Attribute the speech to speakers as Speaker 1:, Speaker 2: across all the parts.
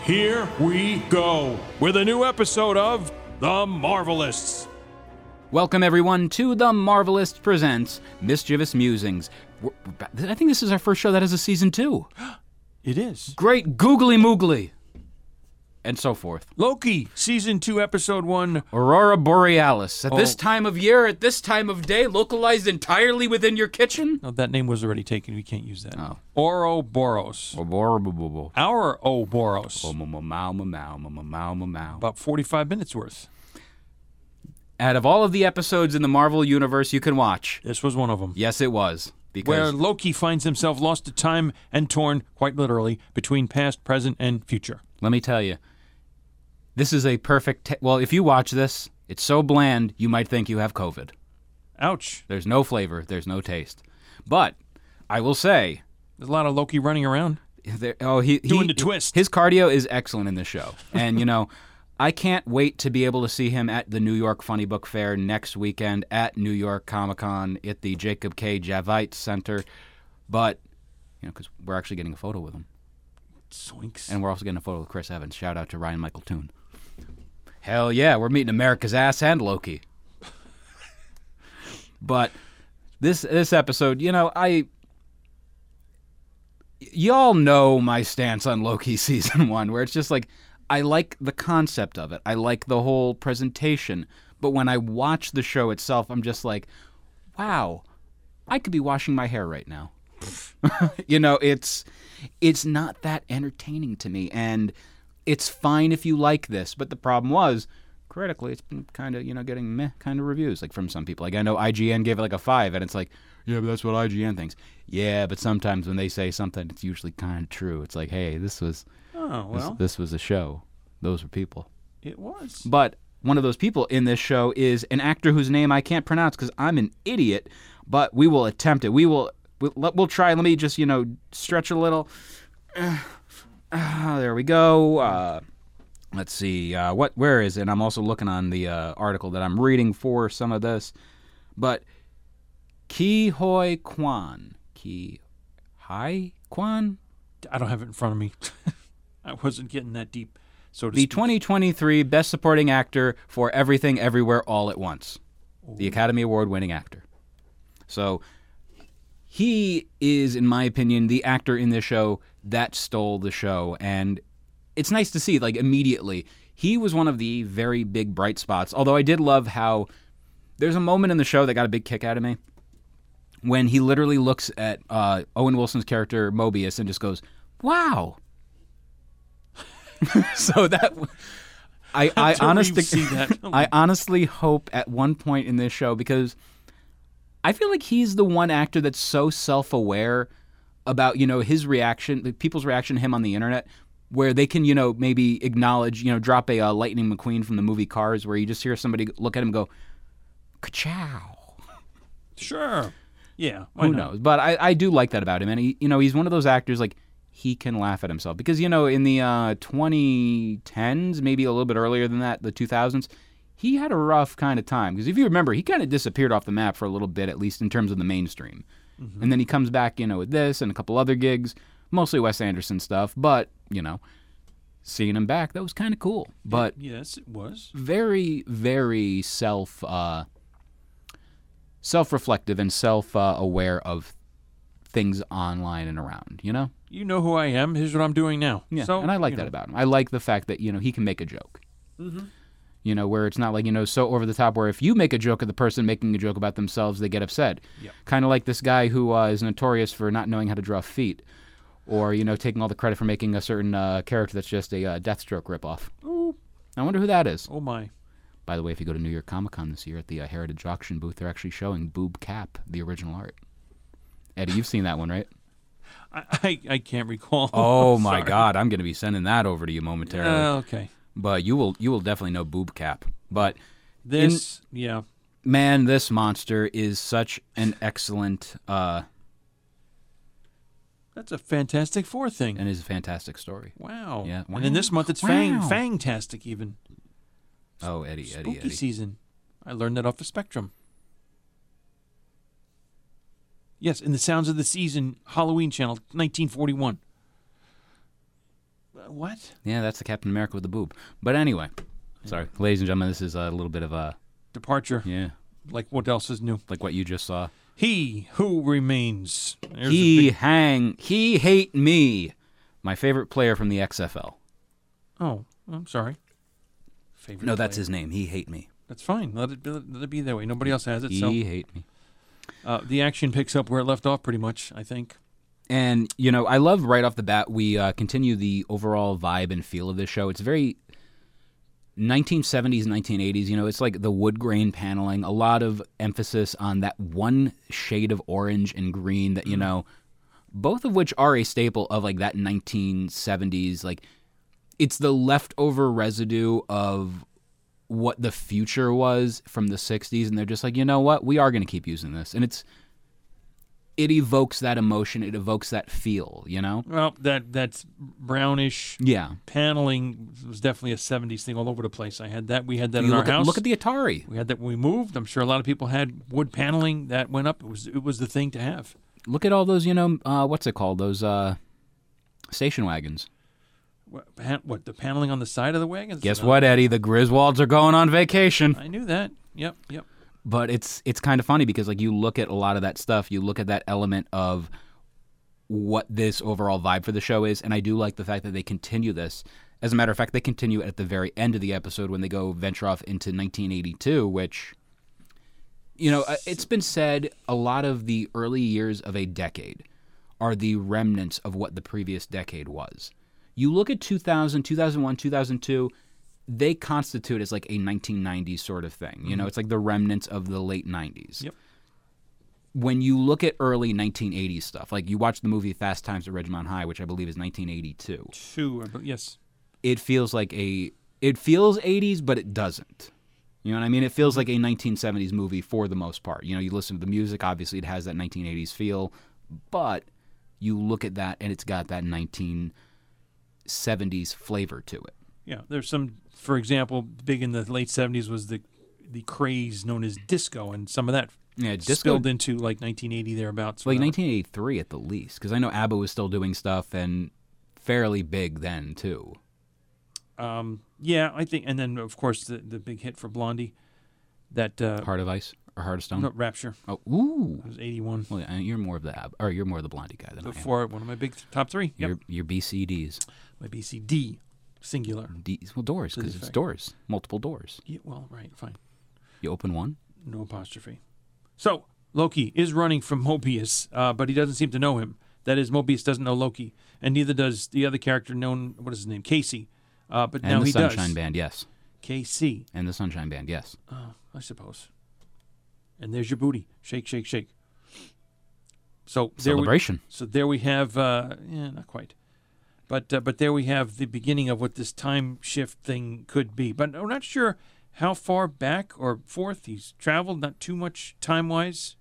Speaker 1: Here we go with a new episode of The Marvelists.
Speaker 2: Welcome, everyone, to The Marvelist Presents Mischievous Musings. We're- we're I think this is our first show that has a season two.
Speaker 1: It is.
Speaker 2: Great googly moogly and so forth.
Speaker 1: Loki, season two, episode one.
Speaker 2: Aurora Borealis. At
Speaker 1: oh.
Speaker 2: this time of year, at this time of day, localized entirely within your kitchen?
Speaker 1: No, that name was already taken. We can't use that.
Speaker 2: Oh.
Speaker 1: Ouroboros.
Speaker 2: Ouroboros.
Speaker 1: Our Ouroboros. About 45 minutes worth.
Speaker 2: Out of all of the episodes in the Marvel Universe you can watch,
Speaker 1: this was one of them.
Speaker 2: Yes, it was. Because
Speaker 1: where Loki finds himself lost to time and torn, quite literally, between past, present, and future.
Speaker 2: Let me tell you, this is a perfect. Well, if you watch this, it's so bland you might think you have COVID.
Speaker 1: Ouch.
Speaker 2: There's no flavor, there's no taste. But I will say,
Speaker 1: There's a lot of Loki running around.
Speaker 2: there, oh, he, he
Speaker 1: Doing the twist.
Speaker 2: His cardio is excellent in this show, and you know. I can't wait to be able to see him at the New York Funny Book Fair next weekend at New York Comic Con at the Jacob K. Javits Center. But, you know, because we're actually getting a photo with him.
Speaker 1: Zoinks.
Speaker 2: And we're also getting a photo with Chris Evans. Shout out to Ryan Michael Toon. Hell yeah, we're meeting America's ass and Loki. but this this episode, you know, I y'all know my stance on Loki season 1 where it's just like I like the concept of it. I like the whole presentation, but when I watch the show itself, I'm just like, wow, I could be washing my hair right now. you know, it's it's not that entertaining to me and it's fine if you like this, but the problem was critically it's been kind of, you know, getting meh kind of reviews like from some people. Like I know IGN gave it like a 5 and it's like, yeah, but that's what IGN thinks. Yeah, but sometimes when they say something it's usually kind of true. It's like, hey, this was
Speaker 1: oh,
Speaker 2: this,
Speaker 1: well,
Speaker 2: this was a show. Those were people.
Speaker 1: it was.
Speaker 2: But one of those people in this show is an actor whose name I can't pronounce because I'm an idiot. But we will attempt it. We will. We'll, we'll try. Let me just you know stretch a little. Ah, there we go. Uh, let's see. Uh, what? Where is it? I'm also looking on the uh, article that I'm reading for some of this. But Ki Hoi Kwan. Ki Hai Kwan.
Speaker 1: I don't have it in front of me. I wasn't getting that deep. So to
Speaker 2: the
Speaker 1: speak.
Speaker 2: 2023 Best Supporting Actor for Everything Everywhere All at Once, the Academy Award winning actor. So he is, in my opinion, the actor in this show that stole the show. And it's nice to see, like, immediately, he was one of the very big bright spots. Although I did love how there's a moment in the show that got a big kick out of me when he literally looks at uh, Owen Wilson's character, Mobius, and just goes, wow. so that I I honestly. I honestly hope at one point in this show because I feel like he's the one actor that's so self-aware about you know his reaction, people's reaction to him on the internet, where they can you know maybe acknowledge you know drop a uh, Lightning McQueen from the movie Cars, where you just hear somebody look at him and go, "Ka-chow."
Speaker 1: Sure. Yeah.
Speaker 2: Who
Speaker 1: not?
Speaker 2: knows? But I, I do like that about him, and he, you know, he's one of those actors like he can laugh at himself because you know in the uh, 2010s, maybe a little bit earlier than that, the 2000s, he had a rough kind of time because if you remember, he kind of disappeared off the map for a little bit, at least in terms of the mainstream, and then he comes back, you know, with this and a couple other gigs, mostly Wes Anderson stuff, but you know, seeing him back, that was kind of cool, but
Speaker 1: Yes, it was.
Speaker 2: very very self uh, self-reflective and self-aware of things online and around you know
Speaker 1: You know who I am. Here's what I'm doing now.
Speaker 2: yeah
Speaker 1: So,
Speaker 2: and i like that
Speaker 1: know,
Speaker 2: about him i like the fact that you know he can make a joke you know where it's not like you know so over the top where if you make a joke of the person making a joke about themselves they get upset kind of like this guy who uh, is notorious for not knowing how to draw feet or you know taking all the credit for making a certain uh, character that's just a uh, deathstroke ripoff
Speaker 1: Ooh.
Speaker 2: i wonder who that is
Speaker 1: Oh my.
Speaker 2: By the way, if you go to New York Comic Con this year at the uh, Heritage Auction booth, they're actually showing Boob Cap, the original art. Eddie, you've seen that one, right?
Speaker 1: I, I, I can't recall.
Speaker 2: Oh my
Speaker 1: Sorry.
Speaker 2: God, I'm going to be sending that over to you momentarily.
Speaker 1: Uh, okay.
Speaker 2: But you will you will definitely know boob cap. But
Speaker 1: This, yeah.
Speaker 2: man, this monster is such an excellent uh,
Speaker 1: That's a Fantastic Four thing.
Speaker 2: and is a fantastic story.
Speaker 1: wow.
Speaker 2: Yeah.
Speaker 1: And then this month it's Fang, Fangtastic even.
Speaker 2: Oh, Eddie, Eddie,
Speaker 1: Spooky
Speaker 2: Eddie.
Speaker 1: season. I learned that off the Spectrum. Yes, in the Sounds of the Season Halloween channel, 1941. What?
Speaker 2: Yeah, that's the Captain America with the boob. But anyway, sorry, ladies and gentlemen, this is a little bit of a
Speaker 1: Departure.
Speaker 2: yeah,
Speaker 1: Like what else is new?
Speaker 2: like what you just saw.
Speaker 1: He who remains. There's the
Speaker 2: he
Speaker 1: big-
Speaker 2: hang he hate me. My favorite player from the XFL.
Speaker 1: oh, I'm sorry. Favorite
Speaker 2: No, that's
Speaker 1: player.
Speaker 2: his name. He hate me.
Speaker 1: That's fine. Let it, be, let it be that way. Nobody else has it.
Speaker 2: He
Speaker 1: So
Speaker 2: hate me.
Speaker 1: uh, the action picks up where it left off, pretty much. I think.
Speaker 2: And you know, I love right off the bat we uh, continue the overall vibe and feel of this show. It's very 1970s, 1980s. You know, it's like the wood grain paneling, a lot of emphasis on that one shade of orange and green that you know, both of which are a staple of like that 1970s. Like, it's the leftover residue of what the future was from the 60s, and they're just like, you know what, we are going to keep using this, and it's it evokes that emotion, it evokes that feel, you know?
Speaker 1: Well, that that's brownish
Speaker 2: Yeah.
Speaker 1: paneling was definitely a 70s thing all over the place. I had that. We had that in our
Speaker 2: at,
Speaker 1: house.
Speaker 2: look at the Atari.
Speaker 1: we had that when we moved. I'm sure a lot of people had wood paneling that went up. It was it was the thing to have.
Speaker 2: Look at all those, you know, uh, what's it called? Those uh, station wagons.
Speaker 1: What, pan, what the paneling on the side of the wagons?
Speaker 2: Guess what, Eddie? The Griswolds are going on vacation.
Speaker 1: I knew that. Yep, yep.
Speaker 2: But it's it's kind of funny because like you look at a lot of that stuff, you look at that element of what this overall vibe for the show is, and I do like the fact that they continue this. As a matter of fact, they continue at the very end of the episode when they go venture off into 1982, which you know, uh, it's been said a lot of the early years of a decade are the remnants of what the previous decade was. You look at 2000, 2001, 2002, they constitute as like a 1990s sort of thing. You know, mm-hmm. it's like the remnants of the late 90s.
Speaker 1: Yep.
Speaker 2: When you look at early 1980s stuff, like you watch the movie Fast Times at Ridgemont High, which I believe is 1982,
Speaker 1: Two. Yes.
Speaker 2: it feels like a it feels 80s, but it doesn't. You know what I mean? It feels mm-hmm. like a 1970s movie for the most part. You know, you listen to the music, obviously it has that 1980s feel, but you look at that and it's got that 1970s flavor to it.
Speaker 1: Yeah. There's some. For example, big in the late 70s was the the craze known as disco, and some of that
Speaker 2: Yeah, disco
Speaker 1: spilled into like 1980 thereabouts.
Speaker 2: like
Speaker 1: whatever.
Speaker 2: 1983 at the least because I know ABBA was still doing stuff and fairly big then too.
Speaker 1: Um, yeah, I think, and then of course the the big hit for Blondie, that uh,
Speaker 2: Heart of Ice or Heart of Stone?
Speaker 1: no, Rapture
Speaker 2: Oh, ooh.
Speaker 1: was 81.
Speaker 2: Well, yeah, you're more of the ABBA, or you're more of the Blondie guy than I am.
Speaker 1: Before one of my big th- top three. Yep.
Speaker 2: Your your BCDs.
Speaker 1: My BCD singular.
Speaker 2: D, well, doors because it's doors, multiple doors.
Speaker 1: Yeah, well, right, fine.
Speaker 2: You open one.
Speaker 1: No apostrophe. So Loki is running from Mobius, uh, but he doesn't seem to know him. That is, Mobius doesn't know Loki, and neither does the other character known. What is his name? Casey. Uh, but
Speaker 2: And
Speaker 1: now
Speaker 2: the
Speaker 1: he
Speaker 2: Sunshine
Speaker 1: does.
Speaker 2: Band, yes.
Speaker 1: KC.
Speaker 2: And the Sunshine Band, yes.
Speaker 1: Oh, I suppose. And there's your booty. Shake, shake, shake. So there we,
Speaker 2: Celebration.
Speaker 1: so there we have. Uh, yeah, not quite. But uh, but there we have the beginning of what this time shift thing could be. But we're not sure how far back or forth he's traveled. Not too much time wise,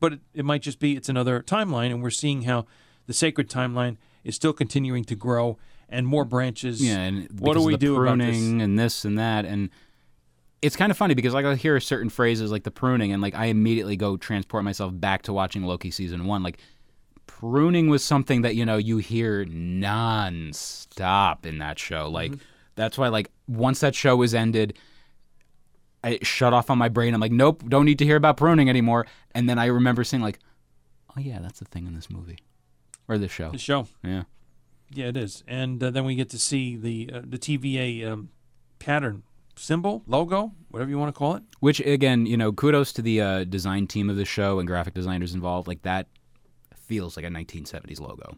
Speaker 1: but it, it might just be it's another timeline, and we're seeing how the sacred timeline is still continuing to grow and more branches.
Speaker 2: Yeah, and
Speaker 1: what do we do about this?
Speaker 2: pruning and this and that, and it's kind of funny because like I hear certain phrases like the pruning, and like I immediately go transport myself back to watching Loki season one. Like pruning was something that you know you hear non-stop in that show. Like
Speaker 1: Mm-hmm.
Speaker 2: that's why like once that show was ended. I shut off on my brain. I'm like, nope, don't need to hear about pruning anymore. And then I remember seeing like, oh yeah, that's the thing in this movie or this show.
Speaker 1: The show.
Speaker 2: Yeah.
Speaker 1: Yeah, it is, and uh, then we get to see the uh, the TVA um, pattern symbol, logo, whatever you want to call it.
Speaker 2: Which again, you know, kudos to the uh, design team of the show and graphic designers involved. Like that feels like a 1970s logo.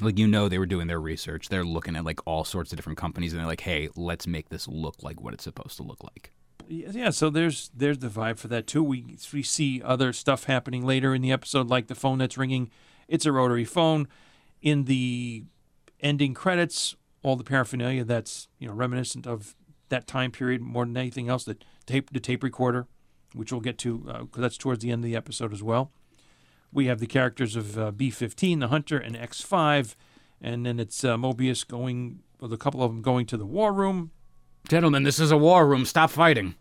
Speaker 2: Like you know, they were doing their research. They're looking at like all sorts of different companies, and they're like, "Hey, let's make this look like what it's supposed to look like."
Speaker 1: Yeah, so there's there's the vibe for that too. We we see other stuff happening later in the episode, like the phone that's ringing It's a rotary phone. In the ending credits, all the paraphernalia that's you know reminiscent of that time period more than anything else. The tape, the tape recorder, which we'll get to uh, because that's towards the end of the episode as well. We have the characters of uh, B15, the Hunter, and X5, and then it's uh, Mobius going with a couple of them going to the war room,
Speaker 2: Gentlemen, this is a war room. Stop fighting.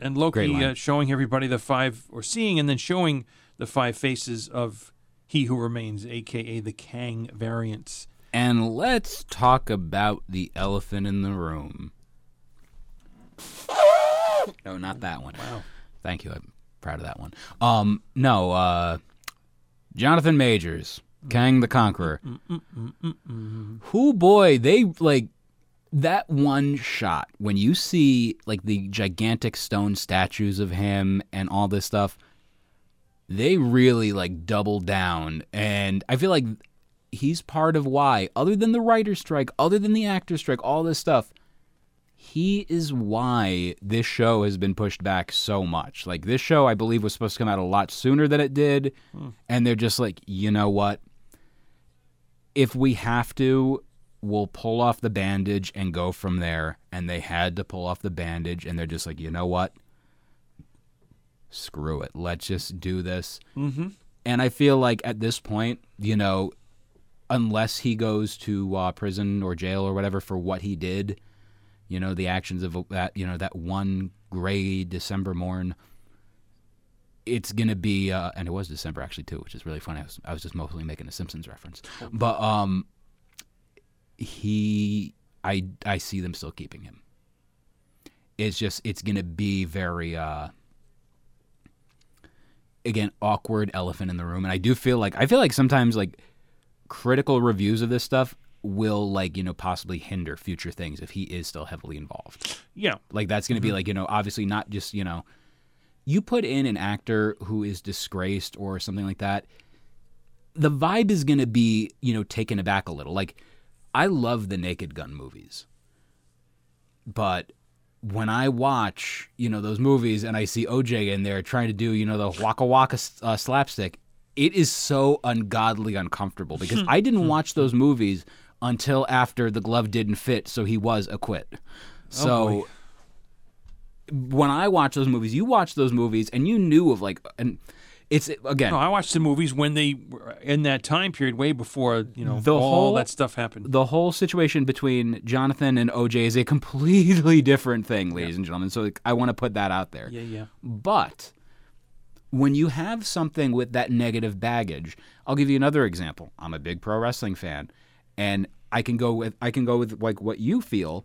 Speaker 1: and Loki uh, showing everybody the five, or seeing and then showing the five faces of He Who Remains, aka the Kang variants.
Speaker 2: And let's talk about the elephant in the room. No, not that one.
Speaker 1: Wow.
Speaker 2: Thank you. I'm proud of that one. Um, no, uh, Jonathan Majors, mm. Kang the Conqueror. Mm, mm, Who boy, they like that one shot when you see like the gigantic stone statues of him and all this stuff. They really like double down, and I feel like he's part of why, other than the writer's strike, other than the actor strike, all this stuff, he is why this show has been pushed back so much. Like this show, I believe, was supposed to come out a lot sooner than it did, and they're just like, you know what? If we have to, we'll pull off the bandage and go from there. And they had to pull off the bandage, and they're just like, you know what? Screw it. Let's just do this.
Speaker 1: Mm-hmm.
Speaker 2: And I feel like at this point, you know, unless he goes to uh, prison or jail or whatever for what he did, you know, the actions of that, you know, that one gray December morn, it's gonna be, uh, and it was December actually too, which is really funny. I was, I was just mostly making a Simpsons reference, but um, he, I, I see them still keeping him. It's just, it's gonna be very. uh again awkward elephant in the room and i do feel like i feel like sometimes like critical reviews of this stuff will like you know possibly hinder future things if he is still heavily involved.
Speaker 1: Yeah.
Speaker 2: like that's going to be like you know obviously not just you know you put in an actor who is disgraced or something like that the vibe is going to be you know taken aback a little. Like i love the naked gun movies but when I watch, you know, those movies and I see OJ in there trying to do, you know, the waka waka uh, slapstick, it is so ungodly uncomfortable because I didn't watch those movies until after the glove didn't fit, so he was acquit. Oh, so when I watch those movies, you watch those movies and you knew of like, and it's again,
Speaker 1: No, I watched the movies when they were in that time period, way before you know
Speaker 2: The
Speaker 1: all
Speaker 2: whole-
Speaker 1: that stuff happened.
Speaker 2: the whole situation between Jonathan and OJ is a completely different thing, ladies and gentlemen. So like, I want to put that out there.
Speaker 1: yeah, yeah.
Speaker 2: But when you have something with that negative baggage, I'll give you another example. I'm a big pro wrestling fan, and I can go with I can go with like what you feel,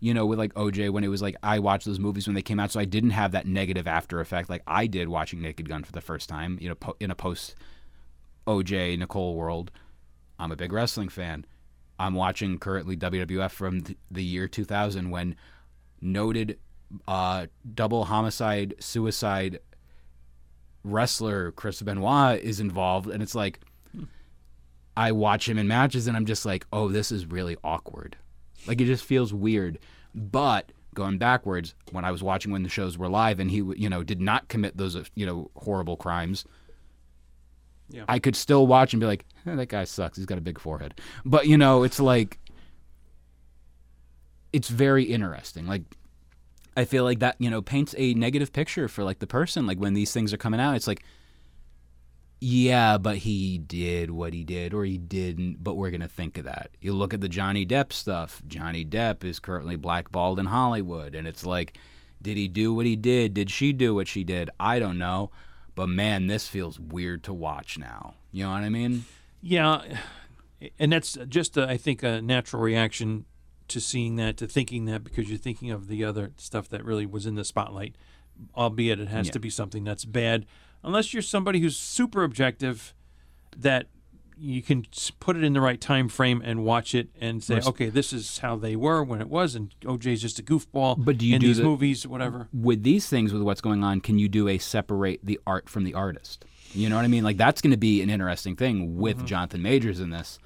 Speaker 2: you know, with like OJ when it was like I watched those movies when they came out, so I didn't have that negative after effect like I did watching Naked Gun for the first time, you know, po- in a post OJ Nicole world. I'm a big wrestling fan. I'm watching currently WWF from th- the year 2000 when noted uh, double homicide, suicide wrestler Chris Benoit is involved, and it's like I watch him in matches, and I'm just like, oh, this is really awkward. Like it just feels weird. But going backwards, when I was watching when the shows were live, and he, you know, did not commit those, uh, you know, horrible crimes.
Speaker 1: Yeah.
Speaker 2: I could still watch and be like, eh, that guy sucks. He's got a big forehead. But you know, it's like, it's very interesting. Like I feel like that, you know, paints a negative picture for like the person. Like when these things are coming out, it's like, yeah, but he did what he did, or he didn't, but we're going to think of that. You look at the Johnny Depp stuff. Johnny Depp is currently blackballed in Hollywood, and it's like, did he do what he did? Did she do what she did? I don't know. But man, this feels weird to watch now. You know what I mean?
Speaker 1: Yeah, and that's just uh, I think a natural reaction to seeing that, to thinking that, because you're thinking of the other stuff that really was in the spotlight, albeit it has
Speaker 2: Yeah.
Speaker 1: to be something that's bad. Unless you're somebody who's super objective, that you can put it in the right time frame and watch it and say, okay, this is how they were when it was, and OJ's just a goofball.
Speaker 2: But do you
Speaker 1: in
Speaker 2: do
Speaker 1: these
Speaker 2: the-
Speaker 1: movies, whatever?
Speaker 2: with these things with what's going on can you do a separate the art from the artist? You know what i mean? Like that's going to be an interesting thing with mm-hmm. jonathan majors in this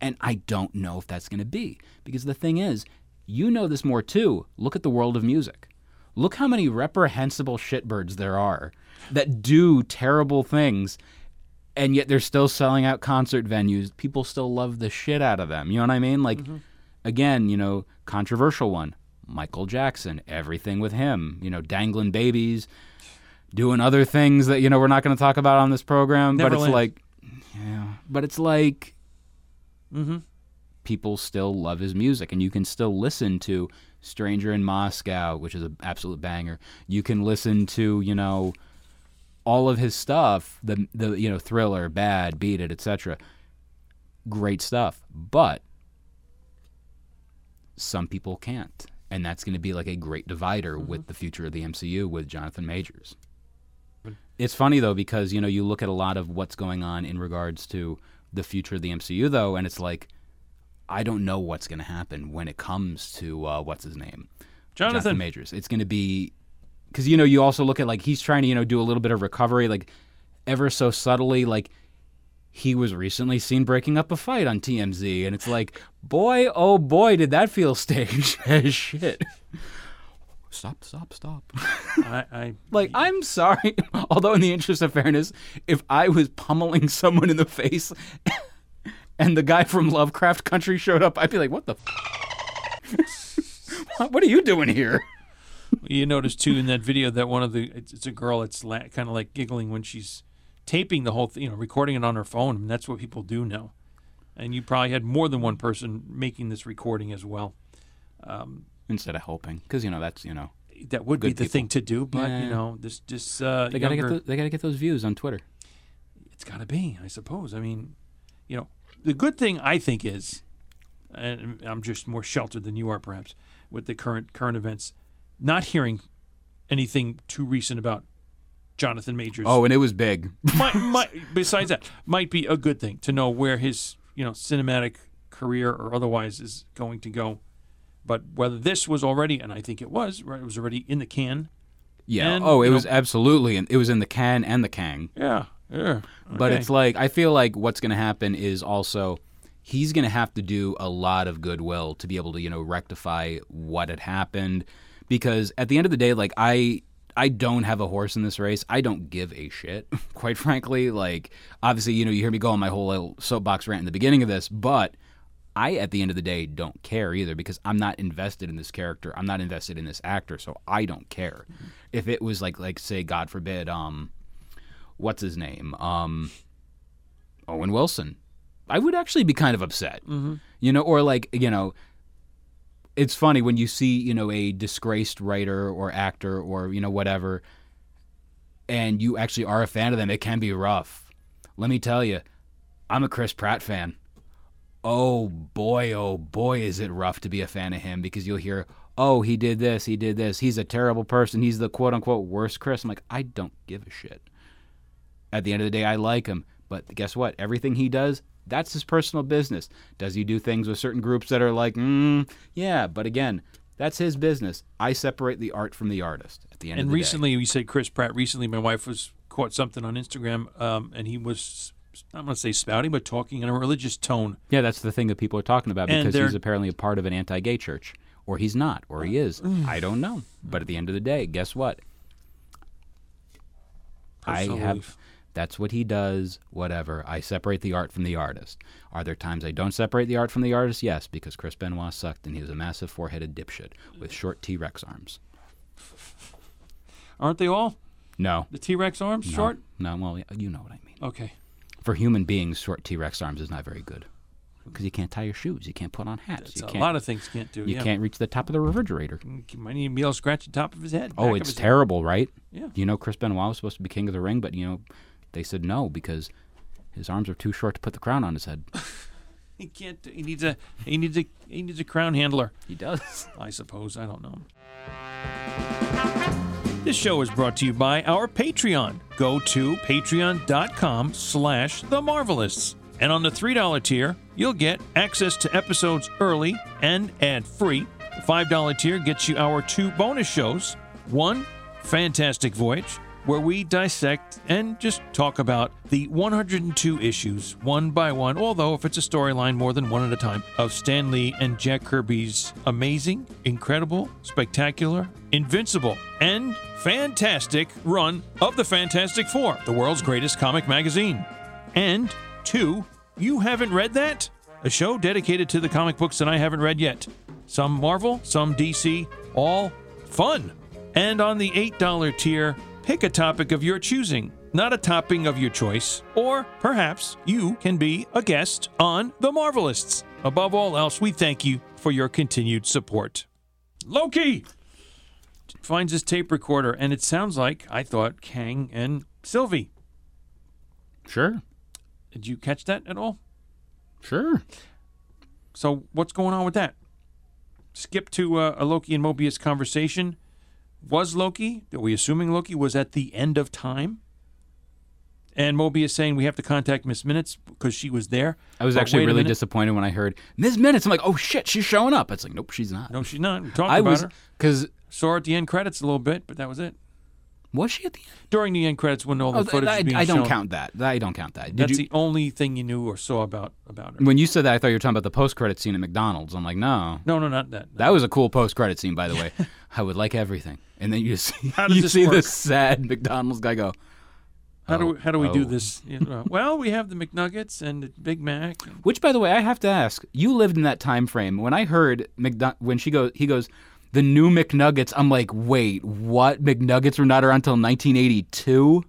Speaker 2: and i don't know if that's going to be because the thing is you know this more too. Look at the world of music. Look how many reprehensible shitbirds there are that do terrible things and yet they're still selling out concert venues. People still love the shit out of them. You know what I mean? Like, again, you know, controversial one. Michael Jackson, everything with him. You know, dangling babies, doing other things that you know we're not going to talk about on this program. but it's like, yeah, but it's like
Speaker 1: mm-hmm.
Speaker 2: people still love his music, and you can still listen to "Stranger in Moscow," which is an absolute banger. You can listen to you know all of his stuff, the the you know Thriller, Bad, Beat It, etc. Great stuff, but some people can't, and that's going to be like a great divider with the future of the MCU with Jonathan Majors. It's funny though because you know you look at a lot of what's going on in regards to the future of the MCU though, and it's like I don't know what's going to happen when it comes to uh, what's his name,
Speaker 1: Jonathan.
Speaker 2: Majors. It's going to be because you know you also look at like he's trying to you know do a little bit of recovery, like ever so subtly, like he was recently seen breaking up a fight on TMZ, and it's like, boy, oh boy, did that feel staged as shit. Stop, stop, stop.
Speaker 1: I, I
Speaker 2: Like, I'm sorry. Although, in the interest of fairness, if I was pummeling someone in the face and the guy from Lovecraft Country showed up, I'd be like, what the f- What what are you doing here?
Speaker 1: You notice too in that video that one of the it's, it's a girl It's la- kind of like giggling when she's taping the whole thing, you know, recording it on her phone. I mean, that's what people do now. And you probably had more than one person making this recording as well.
Speaker 2: Instead of helping. Because, you know, that's, you know,
Speaker 1: That would be the
Speaker 2: people.
Speaker 1: thing to do, but
Speaker 2: Yeah.
Speaker 1: you know, this just uh,
Speaker 2: they got to get, the, they gotta get those views on Twitter.
Speaker 1: it's got to be, I suppose. I mean, you know, the good thing I think is, and I'm just more sheltered than you are, perhaps, with the current current events, not hearing anything too recent about Jonathan Majors.
Speaker 2: Oh, and it was big.
Speaker 1: might, might, besides that, might be a good thing to know where his you know cinematic career or otherwise is going to go. But whether this was already, and I think it was, right, it was already in the can.
Speaker 2: Yeah.
Speaker 1: And,
Speaker 2: oh, it was
Speaker 1: know-
Speaker 2: absolutely. in- It was in the can and the kang.
Speaker 1: Yeah, yeah.
Speaker 2: But it's like I feel like what's going to happen is also he's going to have to do a lot of goodwill to be able to you know rectify what had happened because at the end of the day like I I don't have a horse in this race. I don't give a shit, quite frankly. Like obviously, you know, you hear me go on my whole little soapbox rant in the beginning of this, but I at the end of the day don't care either because I'm not invested in this character. I'm not invested in this actor, so I don't care. If it was like like say God forbid um what's his name? Um, Owen Wilson. I would actually be kind of upset. Mm-hmm. You know, or like, you know, it's funny when you see, you know, a disgraced writer or actor or, you know, whatever, and you actually are a fan of them, it can be rough. Let me tell you, I'm a Chris Pratt fan. Oh boy, oh boy, is it rough to be a fan of him because you'll hear, oh, he did this, he did this, he's a terrible person, he's the quote unquote worst Chris. I'm like, I don't give a shit at the end of the day, I like him. But guess what? Everything he does, that's his personal business. Does he do things with certain groups that are like, mm, yeah, but again, that's his business. I separate the art from the artist at the end
Speaker 1: and
Speaker 2: of the
Speaker 1: recently, you said Chris Pratt. Recently, my wife was caught something on Instagram, um, and he was I'm not going to say spouting, but talking in a religious tone.
Speaker 2: Yeah, that's the thing that people are talking about because he's apparently a part of an anti gay church. Or he's not, or he is. I don't know. But at the end of the day, guess what? I have.
Speaker 1: belief.
Speaker 2: That's what he does. Whatever. I separate the art from the artist. Are there times I don't separate the art from the artist? Yes, because Chris Benoit sucked and he was a massive four-headed dipshit with short T-Rex arms.
Speaker 1: Aren't they all
Speaker 2: No.
Speaker 1: the T Rex arms
Speaker 2: no,
Speaker 1: short?
Speaker 2: No. Well, you know what I mean.
Speaker 1: Okay.
Speaker 2: For human beings, short T-Rex arms is not very good because you can't tie your shoes. You can't put on hats.
Speaker 1: That's
Speaker 2: you
Speaker 1: a
Speaker 2: can't.
Speaker 1: lot of things can't do.
Speaker 2: you
Speaker 1: yeah.
Speaker 2: can't reach the top of the refrigerator.
Speaker 1: Mm, you might need be able to scratch the top of his head.
Speaker 2: Oh, it's
Speaker 1: his head.
Speaker 2: terrible, right?
Speaker 1: Yeah.
Speaker 2: You know, Chris Benoit was supposed to be king of the ring, but you know, they said no because his arms are too short to put the crown on his head.
Speaker 1: He can't. He needs a. He needs a. He needs a crown handler.
Speaker 2: He does.
Speaker 1: I suppose. I don't know. This show is brought to you by our Patreon. Go to patreon.com slash the Marvelists. And on the $3 tier, you'll get access to episodes early and ad-free. The $5 tier gets you our two bonus shows. One, Fantastic Voyage, where we dissect and just talk about the 102 issues one by one, although if it's a storyline, more than one at a time, of Stan Lee and Jack Kirby's amazing, incredible, spectacular, invincible, and fantastic run of the Fantastic Four, the world's greatest comic magazine. And two, you haven't read that? A show dedicated to the comic books that I haven't read yet. Some Marvel, some DC, all fun. And on the $8 tier, pick a topic of your choosing, not a topping of your choice. Or perhaps you can be a guest on The Marvelists. Above all else, we thank you for your continued support. Loki finds his tape recorder, and it sounds like I thought Kang and Sylvie.
Speaker 2: Sure.
Speaker 1: Did you catch that at all?
Speaker 2: Sure.
Speaker 1: So what's going on with that? Skip to uh, a Loki and Mobius conversation. Was Loki? Are we assuming Loki was at the end of time? And Mobius saying we have to contact Miss Minutes because she was there.
Speaker 2: I was
Speaker 1: But
Speaker 2: actually really disappointed when I heard Miss Minutes. I'm like, oh shit, she's showing up. It's like, nope, she's not.
Speaker 1: No, she's not. We talked
Speaker 2: I
Speaker 1: about
Speaker 2: was
Speaker 1: her.
Speaker 2: because
Speaker 1: Saw her at the end credits a little bit, but that was it.
Speaker 2: Was she at the end?
Speaker 1: During the end credits, when all the
Speaker 2: Oh,
Speaker 1: footage
Speaker 2: I,
Speaker 1: was being
Speaker 2: I don't
Speaker 1: shown.
Speaker 2: count that. I don't count that. Did
Speaker 1: That's
Speaker 2: you?
Speaker 1: the only thing you knew or saw about about her.
Speaker 2: When you said that, I thought you were talking about the post-credit scene at McDonald's. I'm like, no,
Speaker 1: No, no, not that.
Speaker 2: that was a cool post-credit scene, by the way. I would like everything, and then you see you see
Speaker 1: work?
Speaker 2: this sad McDonald's guy go.
Speaker 1: How do we, how do we do
Speaker 2: oh.
Speaker 1: this? You know, well, we have the McNuggets and the Big Mac.
Speaker 2: Which, by the way, I have to ask. You lived in that time frame. When I heard McDo- when she goes, he goes, the new McNuggets. I'm like, wait, what? McNuggets were not around until 1982.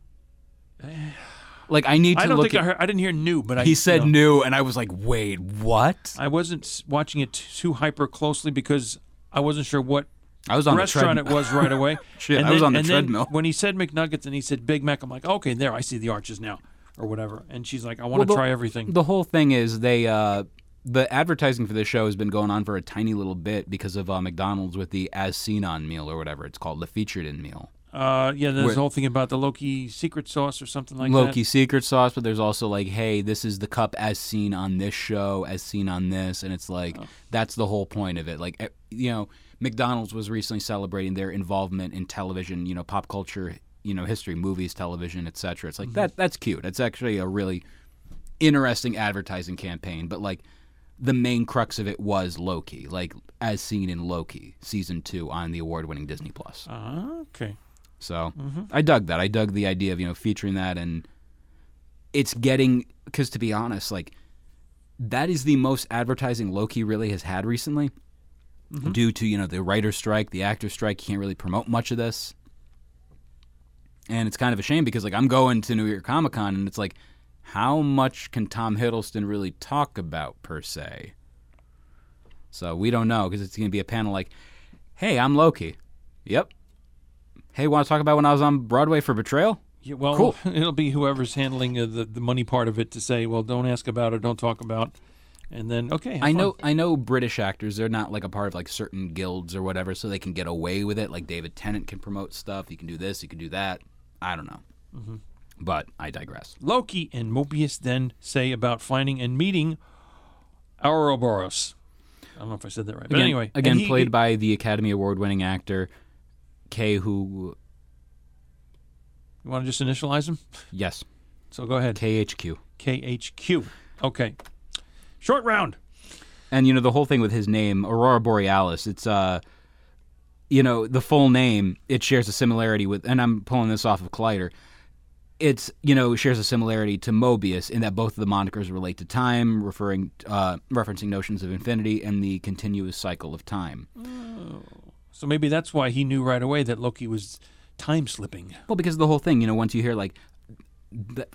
Speaker 2: Like, I need to
Speaker 1: I don't
Speaker 2: look
Speaker 1: think I
Speaker 2: at.
Speaker 1: heard. I didn't hear new, but I.
Speaker 2: he
Speaker 1: you
Speaker 2: said
Speaker 1: know,
Speaker 2: new, and I was like, wait, what?
Speaker 1: I wasn't watching it too hyper closely because I wasn't sure what
Speaker 2: I was on
Speaker 1: restaurant
Speaker 2: the
Speaker 1: it was right away.
Speaker 2: Shit,
Speaker 1: and
Speaker 2: I was on the
Speaker 1: then
Speaker 2: treadmill.
Speaker 1: when he said McNuggets and he said Big Mac, I'm like, okay, there, I see the arches now, or whatever. And she's like, I want to
Speaker 2: the-
Speaker 1: try everything.
Speaker 2: The whole thing is they uh the advertising for this show has been going on for a tiny little bit because of uh, McDonald's with the as seen on meal or whatever it's called, the featured in meal.
Speaker 1: Uh, yeah, there's
Speaker 2: Where-
Speaker 1: the whole thing about the Loki secret sauce or something like
Speaker 2: Loki
Speaker 1: that.
Speaker 2: Loki secret sauce, but there's also like, hey, this is the cup as seen on this show, as seen on this, and it's like
Speaker 1: Oh.
Speaker 2: that's the whole point of it. Like, you know, McDonald's was recently celebrating their involvement in television, you know, pop culture, you know, history, movies, television, etc. It's like
Speaker 1: Mm-hmm.
Speaker 2: that. That's cute. It's actually a really interesting advertising campaign, but like. The main crux of it was Loki, like as seen in Loki season two on the award-winning Disney Plus.
Speaker 1: Ah, okay.
Speaker 2: So
Speaker 1: Mm-hmm.
Speaker 2: I dug that. I dug the idea of you know featuring that, and it's getting because to be honest, like that is the most advertising Loki really has had recently,
Speaker 1: Mm-hmm.
Speaker 2: due to you know the writer strike, the actor strike. You can't really promote much of this, and it's kind of a shame because like I'm going to New York Comic Con, and it's like, how much can Tom Hiddleston really talk about per se? So we don't know because it's going to be a panel like, "Hey, I'm Loki." Yep. Hey, want to talk about when I was on Broadway for Betrayal?
Speaker 1: Yeah, well,
Speaker 2: Cool.
Speaker 1: it'll be whoever's handling uh, the the money part of it to say, well, don't ask about it, don't talk about, and then okay.
Speaker 2: I
Speaker 1: fun.
Speaker 2: know I know British actors, they're not like a part of like certain guilds or whatever, so they can get away with it. Like David Tennant can promote stuff. You can do this, you can do that. I don't know.
Speaker 1: Mm-hmm.
Speaker 2: But I digress.
Speaker 1: Loki and Mobius then say about finding and meeting Ouroboros. I don't know if I said that right, but
Speaker 2: again,
Speaker 1: anyway,
Speaker 2: again
Speaker 1: he-
Speaker 2: played by the Academy Award winning actor Kay who
Speaker 1: You want to just initialize him?
Speaker 2: yes,
Speaker 1: So go ahead.
Speaker 2: KHQ.
Speaker 1: KHQ. Okay. Short round.
Speaker 2: And you know the whole thing with his name, Aurora Borealis. It's uh, you know the full name. It shares a similarity with, and I'm pulling this off of Collider. It's you know shares a similarity to Mobius in that both of the monikers relate to time, referring uh, referencing notions of infinity and the continuous cycle of time.
Speaker 1: So maybe that's why he knew right away that Loki was time slipping.
Speaker 2: Well, because the whole thing, you know, once you hear like,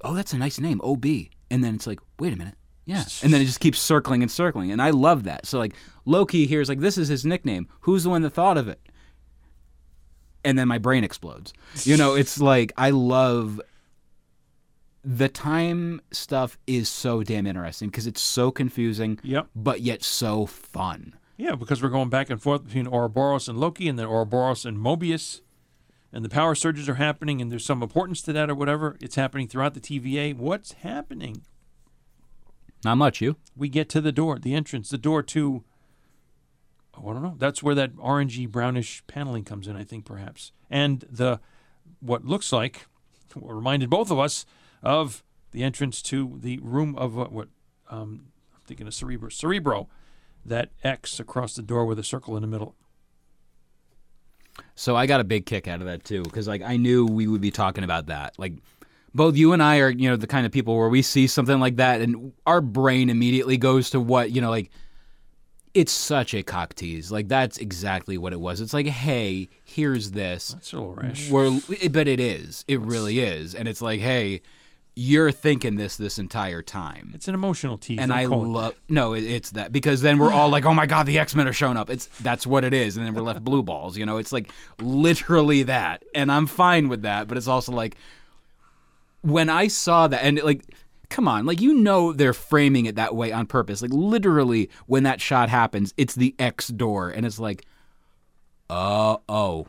Speaker 2: oh, that's a nice name, OB, and then it's like, wait a minute, yeah, and then it just keeps circling and circling, and I love that. So like Loki hears like this is his nickname. Who's the one that thought of it? And then my brain explodes. You know, it's like I love the time stuff is so damn interesting because it's so confusing,
Speaker 1: Yep.
Speaker 2: but yet so fun.
Speaker 1: Yeah, because we're going back and forth between Ouroboros and Loki, and then Ouroboros and Mobius, and the power surges are happening, and there's some importance to that or whatever. It's happening throughout the TVA. What's happening?
Speaker 2: Not much, you.
Speaker 1: We get to the door, the entrance, the door to. Oh, I don't know. That's where that orangey brownish paneling comes in, I think, perhaps, and the what looks like what reminded both of us of the entrance to the room of what, what um, I'm thinking of Cerebro, Cerebro, that X across the door with a circle in the middle.
Speaker 2: So I got a big kick out of that too, because like I knew we would be talking about that. Like both you and I are, you know, the kind of people where we see something like that and our brain immediately goes to what, you know, like it's such a cock tease. Like that's exactly what it was. It's like, hey, here's this.
Speaker 1: That's a little rash.
Speaker 2: We're, but it is. It really is. And it's like, hey, you're thinking this this entire time.
Speaker 1: It's an emotional tease.
Speaker 2: and I love no, it, it's that because then we're all like, oh my god, the X Men are showing up. It's that's what it is, and then we're left blue balls. You know, it's like literally that, and I'm fine with that. But it's also like when I saw that, and like, come on, like you know they're framing it that way on purpose. Like literally, when that shot happens, it's the X door, and it's like, uh oh,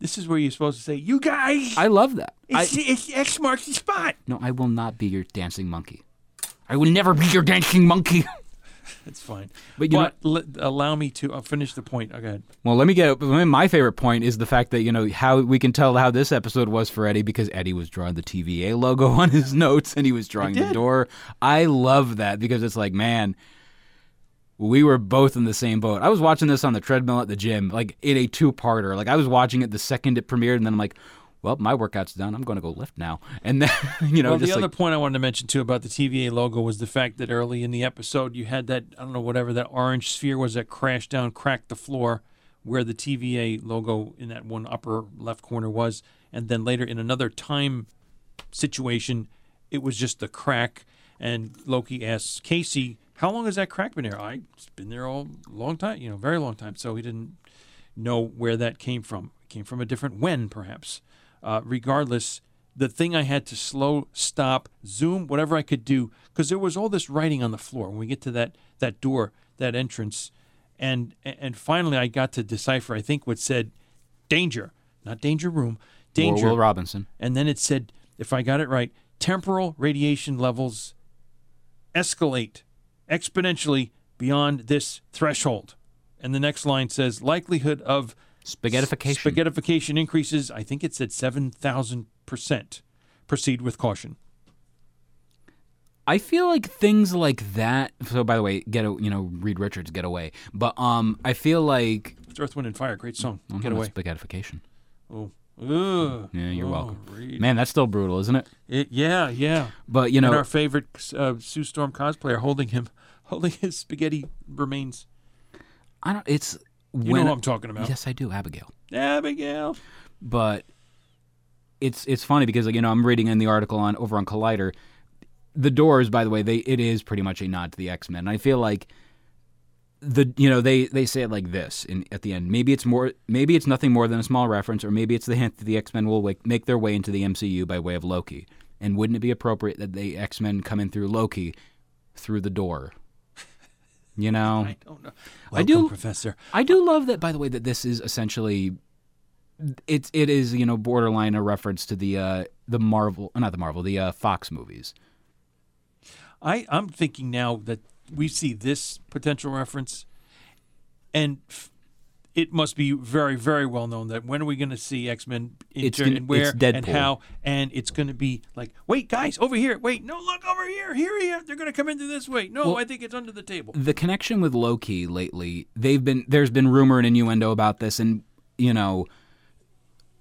Speaker 1: This is where you're supposed to say, "You guys,
Speaker 2: I love that. I,
Speaker 1: it's, it's X marks the spot."
Speaker 2: no, I will not be your dancing monkey. I will never be your dancing monkey.
Speaker 1: That's fine.
Speaker 2: But you know-
Speaker 1: let, allow me to uh, finish the point. Oh, go ahead.
Speaker 2: Well, let me get my favorite point is the fact that you know how we can tell how this episode was for Eddie because Eddie was drawing the TVA logo on his notes and he was drawing the door. I love that because it's like, man, we were both in the same boat. I was watching this on the treadmill at the gym, like in a two-parter. Like I was watching it the second it premiered, and then I'm like, well, my workout's done. I'm going to go lift now. And then you know,
Speaker 1: Well, the other
Speaker 2: like
Speaker 1: point I wanted to mention too about the TVA logo was the fact that early in the episode you had that I don't know whatever that orange sphere was that crashed down, cracked the floor, where the TVA logo in that one upper left corner was, and then later in another time situation, it was just the crack. And Loki asks Casey, "How long has that crack been there?" I, it's been there all long time, you know, very long time. So he didn't know where that came from. It came from a different when, perhaps. Uh, regardless, the thing I had to slow, stop, zoom, whatever I could do, because there was all this writing on the floor. When we get to that that door, that entrance, and and finally I got to decipher. I think what said danger, not danger room, danger.
Speaker 2: Will Robinson.
Speaker 1: And then it said, if I got it right, temporal radiation levels escalate exponentially beyond this threshold. And the next line says, likelihood of
Speaker 2: Spaghettification.
Speaker 1: spaghettification increases, I think it said 7,000%. Proceed with caution.
Speaker 2: I feel like things like that. So, by the way, get a, you know Reed Richards, get away. But um, I feel like
Speaker 1: It's Earth, Wind, and Fire. Great song.
Speaker 2: Oh,
Speaker 1: Get
Speaker 2: no,
Speaker 1: away.
Speaker 2: spaghettification.
Speaker 1: Oh. Ugh.
Speaker 2: Yeah, you're
Speaker 1: Oh,
Speaker 2: welcome.
Speaker 1: Reed.
Speaker 2: Man, that's still brutal, isn't it?
Speaker 1: It, yeah, yeah.
Speaker 2: But you
Speaker 1: and
Speaker 2: know,
Speaker 1: our favorite uh, Sue Storm cosplayer holding him, holding his spaghetti remains.
Speaker 2: I don't. It's
Speaker 1: You
Speaker 2: when
Speaker 1: know what I'm talking about.
Speaker 2: yes, I do, Abigail.
Speaker 1: Abigail.
Speaker 2: But it's it's funny because like, you know I'm reading in the article on over on Collider. The Doors, by the way, they it is pretty much a nod to the X Men. I feel like the you know they they say it like this in at the end. Maybe it's more maybe it's nothing more than a small reference, or maybe it's the hint that the X Men will wake, make their way into the MCU by way of Loki. And wouldn't it be appropriate that the X Men come in through Loki through the door? You know,
Speaker 1: I don't know.
Speaker 2: I do-
Speaker 1: Professor.
Speaker 2: I do love that, by the way, that this is essentially it's it is you know borderline a reference to the uh the Marvel, not the Marvel, the uh, Fox movies.
Speaker 1: I, I'm thinking now that we see this potential reference, and f- it must be very, very well known that when are we going to see X Men enter
Speaker 2: gonna-
Speaker 1: and where and how, and it's going to be like, wait, guys, over here, wait, no, look over here, here, here, they're going to come into this way. No,
Speaker 2: Well-
Speaker 1: I think it's under the table.
Speaker 2: The connection with Loki lately, they've been there's been rumor and innuendo about this, and you know.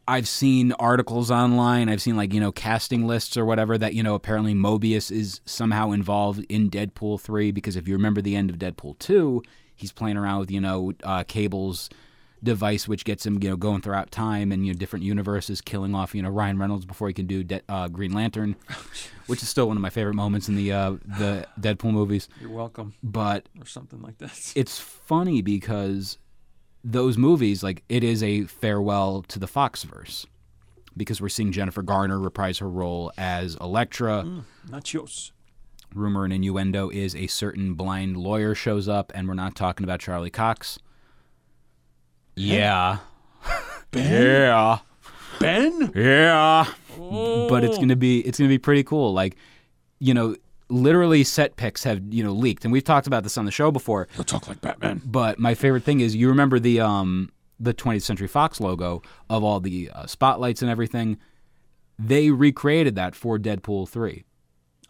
Speaker 2: I've seen articles online. I've seen like you know casting lists or whatever that you know apparently Mobius is somehow involved in Deadpool three because if you remember the end of Deadpool two, he's playing around with you know uh, Cable's device which gets him you know going throughout time and you know different universes, killing off you know Ryan Reynolds before he can do De- uh, Green Lantern, which is still one of my favorite moments in the uh, the Deadpool movies.
Speaker 1: You're welcome,
Speaker 2: But
Speaker 1: or something like that.
Speaker 2: it's funny because those movies, like it is a farewell to the Foxverse, because we're seeing Jennifer Garner reprise her role as Elektra.
Speaker 1: Mm, Nachos.
Speaker 2: Rumor and innuendo is a certain blind lawyer shows up, and we're not talking about Charlie Cox. Yeah. Yeah.
Speaker 1: Ben?
Speaker 2: Yeah. Oh. But it's gonna be it's gonna be pretty cool. Like, you know, literally set pics have you know leaked, and we've talked about this on the show before.
Speaker 1: He'll talk like Batman.
Speaker 2: But my favorite thing is you remember the um the 20th Century Fox logo of all the uh, spotlights and everything. They recreated that for Deadpool 3.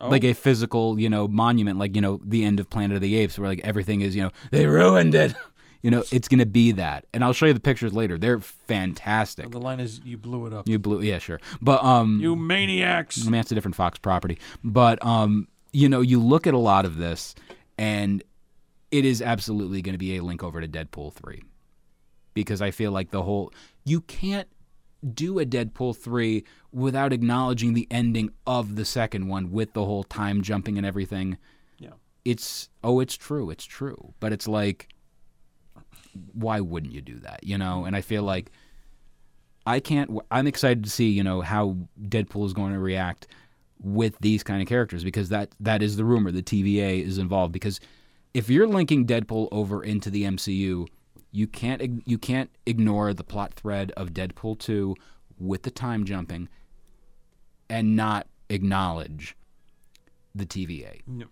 Speaker 2: Like a physical, you know, monument like, you know, the end of Planet of the Apes where like everything is, you know, they ruined it. You know, it's going to be that. And I'll show you the pictures later. They're fantastic.
Speaker 1: The line is, "You blew it up,
Speaker 2: You blew, yeah, sure. But um,
Speaker 1: you maniacs."
Speaker 2: I mean, that's a different Fox property. But um, you know, you look at a lot of this, and it is absolutely going to be a link over to Deadpool three, because I feel like the whole you can't do a Deadpool three without acknowledging the ending of the second one with the whole time jumping and everything.
Speaker 1: Yeah.
Speaker 2: It's oh, it's true, it's true, but it's like, why wouldn't you do that? You know, and I feel like. I can't. I'm excited to see, you know, how Deadpool is going to react with these kind of characters because that that is the rumor. The TVA is involved because if you're linking Deadpool over into the MCU, you can't you can't ignore the plot thread of Deadpool 2 with the time jumping and not acknowledge the TVA.
Speaker 1: No.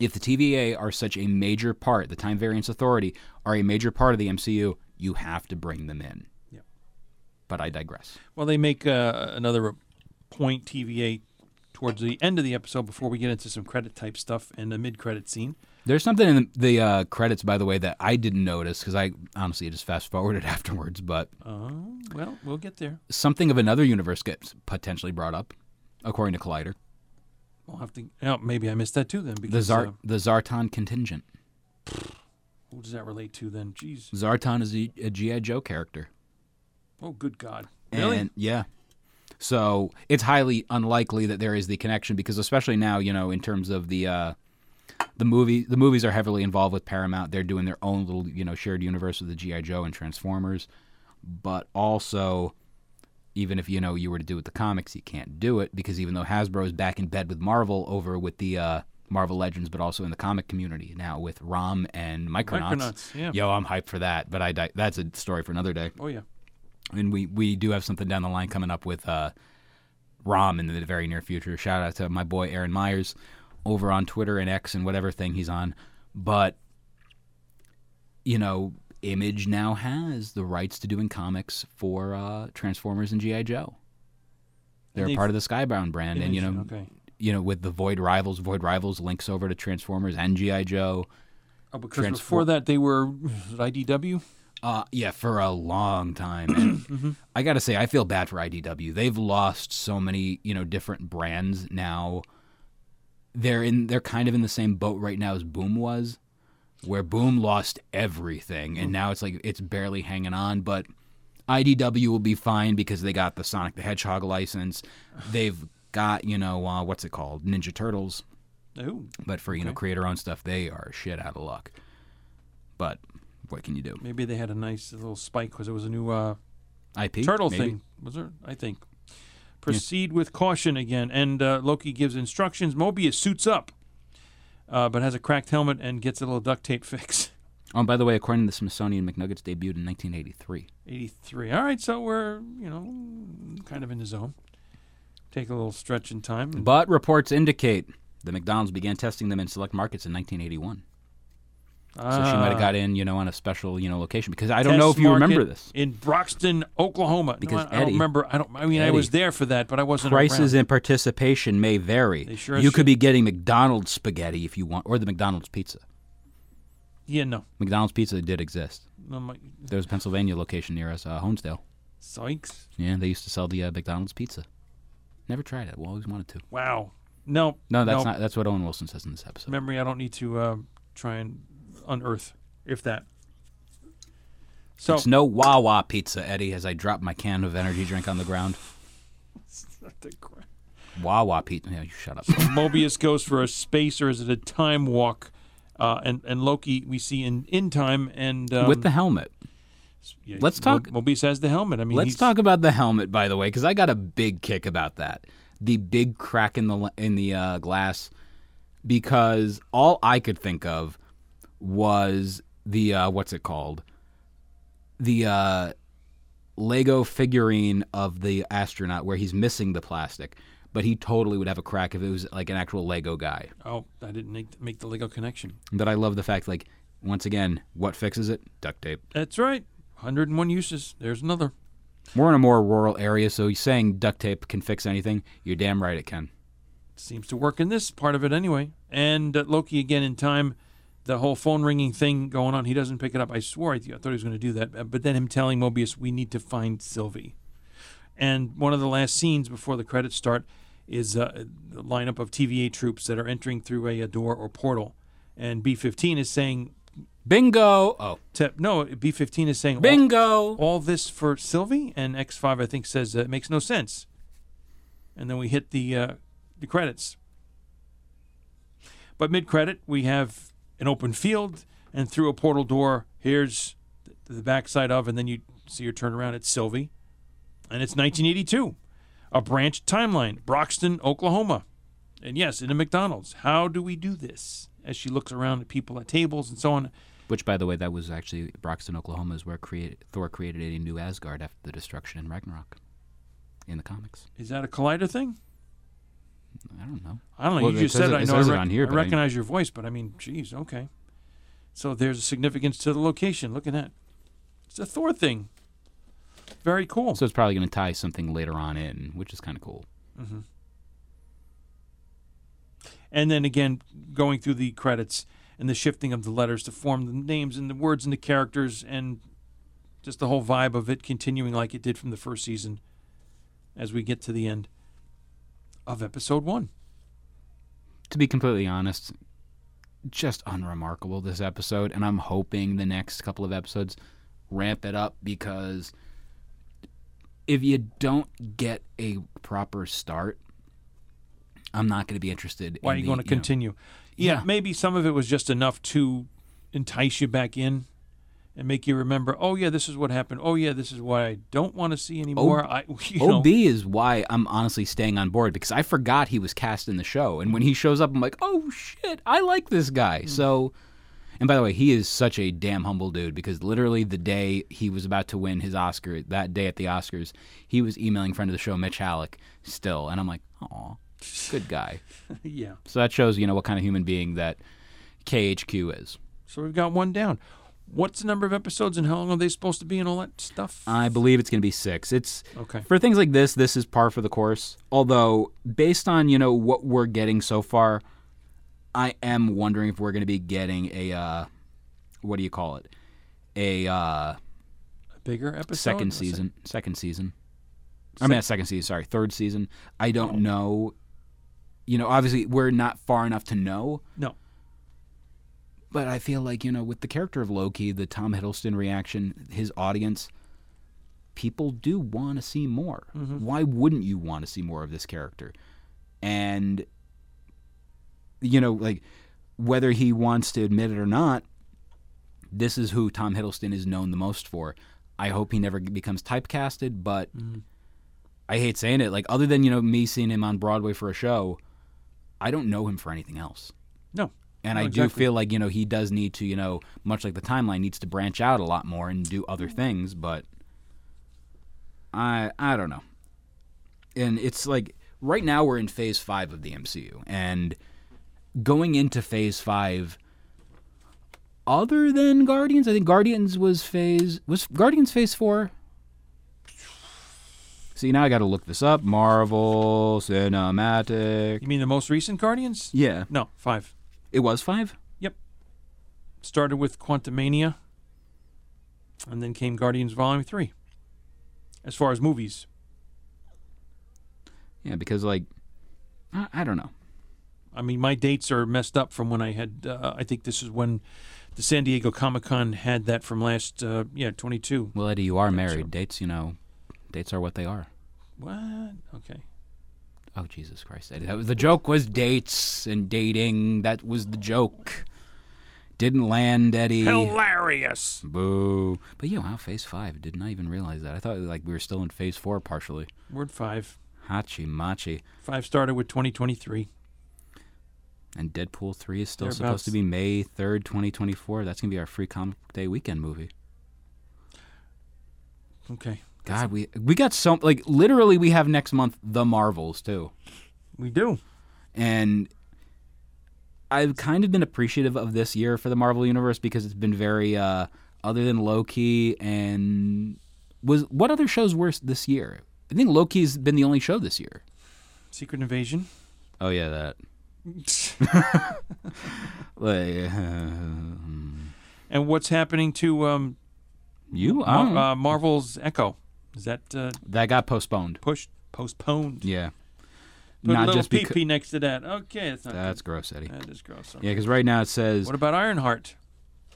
Speaker 2: If the TVA are such a major part, the Time Variance Authority are a major part of the MCU, you have to bring them in.
Speaker 1: Yep.
Speaker 2: But I digress.
Speaker 1: Well, they make uh, another point TVA towards the end of the episode before we get into some credit type stuff and the mid credit scene.
Speaker 2: There's something in the uh, credits, by the way, that I didn't notice because I honestly just fast forwarded afterwards. But
Speaker 1: Uh, well, we'll get there.
Speaker 2: something of another universe gets potentially brought up, according to Collider.
Speaker 1: We'll have to. Oh, maybe I missed that too then.
Speaker 2: The
Speaker 1: Because uh,
Speaker 2: the Zartan contingent.
Speaker 1: who does that relate to then? Jeez.
Speaker 2: Zartan is a, a GI Joe character.
Speaker 1: Oh, good God. Really?
Speaker 2: And yeah. So it's highly unlikely that there is the connection because especially now, you know, in terms of the uh the movie the movies are heavily involved with Paramount. They're doing their own little, you know, shared universe with the G.I. Joe and Transformers. But also even if you know you were to do it with the comics, you can't do it because even though Hasbro is back in bed with Marvel over with the uh Marvel Legends, but also in the comic community now with Rom and Micronauts.
Speaker 1: Micronauts, yeah.
Speaker 2: Yo, I'm hyped for that, but I di- that's a story for another day
Speaker 1: oh, yeah.
Speaker 2: And we we do have something down the line coming up with uh, Rom in the very near future. Shout out to my boy Aaron Myers over on Twitter and X and whatever thing he's on. But you know, Image now has the rights to doing comics for uh, Transformers and GI Joe. They're part of the Skybound brand, and you know,
Speaker 1: okay.
Speaker 2: you know, with the Void Rivals, Void Rivals links over to Transformers and GI Joe.
Speaker 1: Oh, because
Speaker 2: Transfor-
Speaker 1: before that they were IDW.
Speaker 2: Uh, yeah, for a long time. And I got to say, I feel bad for IDW. They've lost so many, you know, different brands now. They're in. They're kind of in the same boat right now as Boom was, where Boom lost everything, and now it's like it's barely hanging on. But IDW will be fine because they got the Sonic the Hedgehog license. They've got, you know, uh, what's it called, Ninja Turtles.
Speaker 1: Oh,
Speaker 2: But for you know creator owned stuff, they are shit out of luck. But what can you do?
Speaker 1: maybe they had a nice little spike because it was a new uh,
Speaker 2: IP
Speaker 1: turtle
Speaker 2: maybe?
Speaker 1: thing. Was there? I think. Proceed with caution again, and uh, Loki gives instructions. Mobius suits up, uh, but has a cracked helmet and gets a little duct tape fix.
Speaker 2: Oh, and by the way, according to the Smithsonian, McNuggets debuted in 1983.
Speaker 1: 83. All right, so we're, you know, kind of in the zone. Take a little stretch in time.
Speaker 2: But reports indicate the McDonald's began testing them in select markets in 1981. So she might have
Speaker 1: Ah,
Speaker 2: got in, you know, on a special, you know, location because I don't know if you remember this.
Speaker 1: in Broxton, Oklahoma. No,
Speaker 2: Because
Speaker 1: I, I don't
Speaker 2: Eddie-
Speaker 1: remember. I don't. I mean, I was there for that, but I wasn't.
Speaker 2: Prices
Speaker 1: around.
Speaker 2: and participation may vary.
Speaker 1: They sure
Speaker 2: you
Speaker 1: should.
Speaker 2: could be getting McDonald's spaghetti if you want, or the McDonald's pizza.
Speaker 1: Yeah, no.
Speaker 2: McDonald's pizza did exist.
Speaker 1: no my,
Speaker 2: There's a Pennsylvania location near us, uh, Honesdale.
Speaker 1: Sykes.
Speaker 2: Yeah, they used to sell the uh, McDonald's pizza. Never tried it. Well, always wanted to.
Speaker 1: Wow. No.
Speaker 2: No, that's
Speaker 1: no.
Speaker 2: not. That's what Owen Wilson says in this episode.
Speaker 1: memory. I don't need to uh, try and unearth, if that. So
Speaker 2: It's no Wawa pizza, Eddie. As I drop my can of energy drink on the ground. Wawa pizza. Yeah, you shut up.
Speaker 1: Mobius goes for a space, or is it a time walk? Uh, and and Loki we see in in time and um,
Speaker 2: With the helmet.
Speaker 1: yeah,
Speaker 2: let's talk-
Speaker 1: Mobius has the helmet. I mean,
Speaker 2: Let's
Speaker 1: he's-
Speaker 2: talk about the helmet, by the way, because I got a big kick about that. The big crack in the in the uh, glass, because all I could think of was the uh, what's it called, the uh, Lego figurine of the astronaut where he's missing the plastic, but he totally would have a crack if it was like an actual Lego guy.
Speaker 1: Oh, I didn't make, make the Lego connection.
Speaker 2: But I love the fact, like, once again, what fixes it? Duct tape.
Speaker 1: That's right. 101 uses. There's another.
Speaker 2: We're in a more rural area, so you're saying duct tape can fix anything. You're damn right it can.
Speaker 1: Seems to work in this part of it anyway. And uh, Loki again in time the whole phone ringing thing going on. He doesn't pick it up. I swore I, th- I thought he was going to do that, uh, but then him telling Mobius, "We need to find Sylvie." And one of the last scenes before the credits start is uh, the lineup of TVA troops that are entering through a, a door or portal, and B-15 is saying,
Speaker 2: Bingo. Oh,
Speaker 1: to, "No, B-15 is saying all-
Speaker 2: bingo.
Speaker 1: all this for Sylvie, and X5 I think says uh, it makes no sense. And then we hit the uh, the credits. But mid credit we have an open field, and through a portal door, here's the, backside of, and then you see her turn around. It's Sylvie, and it's 1982, a branch timeline, Broxton, Oklahoma, and yes, in a McDonald's. How do we do this? As she looks around at people at tables and so on.
Speaker 2: Which, by the way, that was actually Broxton, Oklahoma, is where create, Thor created a new Asgard after the destruction in Ragnarok, in the comics.
Speaker 1: Is that a collider thing?
Speaker 2: I don't know.
Speaker 1: I don't know.
Speaker 2: Well,
Speaker 1: you just said
Speaker 2: it-.
Speaker 1: I know. I, rec-
Speaker 2: here,
Speaker 1: I
Speaker 2: but I-
Speaker 1: recognize your voice, but I mean, geez, okay. So there's a significance to the location. Look at that. It's a Thor thing. Very cool.
Speaker 2: So it's probably going to tie something later on in, which is kind of cool. Mm-hmm.
Speaker 1: and then again, going through the credits and the shifting of the letters to form the names and the words and the characters, and just the whole vibe of it continuing like it did from the first season as we get to the end of episode one.
Speaker 2: To be completely honest, just unremarkable this episode, and I'm hoping the next couple of episodes ramp it up because if you don't get a proper start, I'm not going to be interested.
Speaker 1: Why
Speaker 2: in
Speaker 1: are you
Speaker 2: the,
Speaker 1: going to
Speaker 2: know-
Speaker 1: continue? Yeah,
Speaker 2: Yeah.
Speaker 1: maybe some of it was just enough to entice you back in and make you remember. Oh yeah, this is what happened. Oh yeah, this is why I don't want to see anymore. I you know,
Speaker 2: OB is why I'm honestly staying on board because I forgot he was cast in the show, and when he shows up, I'm like, oh shit, I like this guy. Hmm. So, and by the way, he is such a damn humble dude because literally the day he was about to win his Oscar, that day at the Oscars, he was emailing friend of the show Mitch Halleck still, and I'm like, aw, good guy.
Speaker 1: yeah.
Speaker 2: So that shows you know what kind of human being that KHQ is.
Speaker 1: So we've got one down. What's the number of episodes and how long are they supposed to be and all that stuff?
Speaker 2: I believe it's going to be six. It's
Speaker 1: Okay.
Speaker 2: for things like this. This is par for the course. Although, based on you know what we're getting so far, I am wondering if we're going to be getting a uh, what do you call it? A uh,
Speaker 1: A bigger episode.
Speaker 2: second season. Second season. I mean, a second season. Sorry, third season. I don't know. You know, obviously, we're not far enough to know.
Speaker 1: No.
Speaker 2: But I feel like, you know, with the character of Loki, the Tom Hiddleston reaction, his audience, people do want to see more. Mm-hmm. Why wouldn't you want to see more of this character? And, you know, like, whether he wants to admit it or not, this is who Tom Hiddleston is known the most for. I hope he never becomes typecasted, but mm-hmm. I hate saying it. Like, other than, you know, me seeing him on Broadway for a show, I don't know him for anything else.
Speaker 1: No.
Speaker 2: And
Speaker 1: No,
Speaker 2: I do feel like, you know, he does need to, you know, much like the timeline needs to branch out a lot more and do other mm. things, but I I don't know. And it's like right now we're in phase 5 of the MCU and going into phase 5 other than Guardians, I think Guardians was phase was Guardians phase 4? See, now I got to look this up. Marvel Cinematic.
Speaker 1: You mean the most recent Guardians?
Speaker 2: Yeah.
Speaker 1: No, five.
Speaker 2: It was 5? Yep.
Speaker 1: Started with Quantumania, and then came Guardians Volume Three. As far as movies,
Speaker 2: Yeah, because like I, I don't know.
Speaker 1: I mean, my dates are messed up from when I had. Uh, I think this is when the San Diego Comic Con had that from last. Uh, yeah, twenty two.
Speaker 2: Well, Eddie, you are
Speaker 1: so.
Speaker 2: married. Dates, you know, dates are what they are.
Speaker 1: What? Okay.
Speaker 2: Oh Jesus Christ, That was the joke. Was dates and dating? That was the joke. Didn't land, Eddie.
Speaker 1: Hilarious.
Speaker 2: Boo! But yeah, wow, Phase Five. Did not even realize that. I thought like we were still in Phase Four partially.
Speaker 1: Word five.
Speaker 2: Hachi machi.
Speaker 1: Five started with twenty twenty three.
Speaker 2: And Deadpool Three is still
Speaker 1: Thereabouts.
Speaker 2: supposed to be May third, twenty twenty four. That's gonna be our free comic day weekend movie.
Speaker 1: Okay.
Speaker 2: God, we we got so like literally we have next month the Marvels too.
Speaker 1: We do.
Speaker 2: and I've kind of been appreciative of this year for the Marvel universe because it's been very uh other than Loki and was what other shows were this year? I think Loki's been the only show this year.
Speaker 1: Secret Invasion.
Speaker 2: Oh yeah, that. Like, uh,
Speaker 1: And what's happening to um,
Speaker 2: you? I don't know.
Speaker 1: Mar- uh, Marvel's Echo? Is that uh,
Speaker 2: that got postponed.
Speaker 1: pushed, postponed?
Speaker 2: Yeah.
Speaker 1: Put a
Speaker 2: Not
Speaker 1: little
Speaker 2: just
Speaker 1: PP next to that. Okay, that's not
Speaker 2: That's gross, Eddie.
Speaker 1: That is gross.
Speaker 2: Yeah, because right now it says
Speaker 1: What about Ironheart?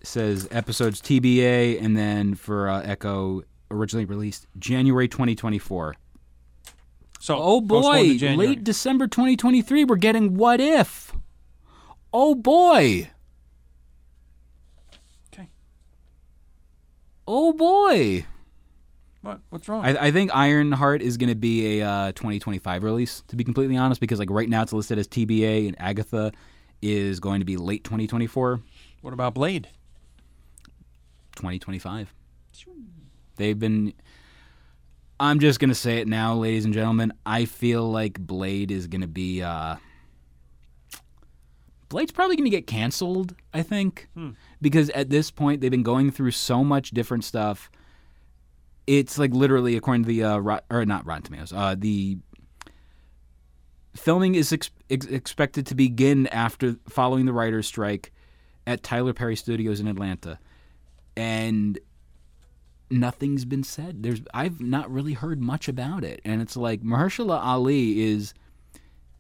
Speaker 2: says episodes TBA, and then for uh, Echo originally released January 2024.
Speaker 1: So
Speaker 2: Oh boy, late December 2023. We're getting What If. Oh boy.
Speaker 1: Okay.
Speaker 2: Oh boy.
Speaker 1: What? What's wrong?
Speaker 2: I, I think Ironheart is going to be a uh, 2025 release, to be completely honest, because like right now it's listed as TBA, and Agatha is going to be late 2024,
Speaker 1: what about Blade?
Speaker 2: 2025. They've been. I'm just going to say it now, ladies and gentlemen. I feel like Blade is going to be. Uh, Blade's probably going to get canceled, I think, because at this point they've been going through so much different stuff. It's like literally, according to the uh, Rot- or not Rotten Tomatoes, uh, the filming is ex- ex- expected to begin after following the writers' strike at Tyler Perry Studios in Atlanta, and nothing's been said. There's I've not really heard much about it, and it's like Mahershala Ali is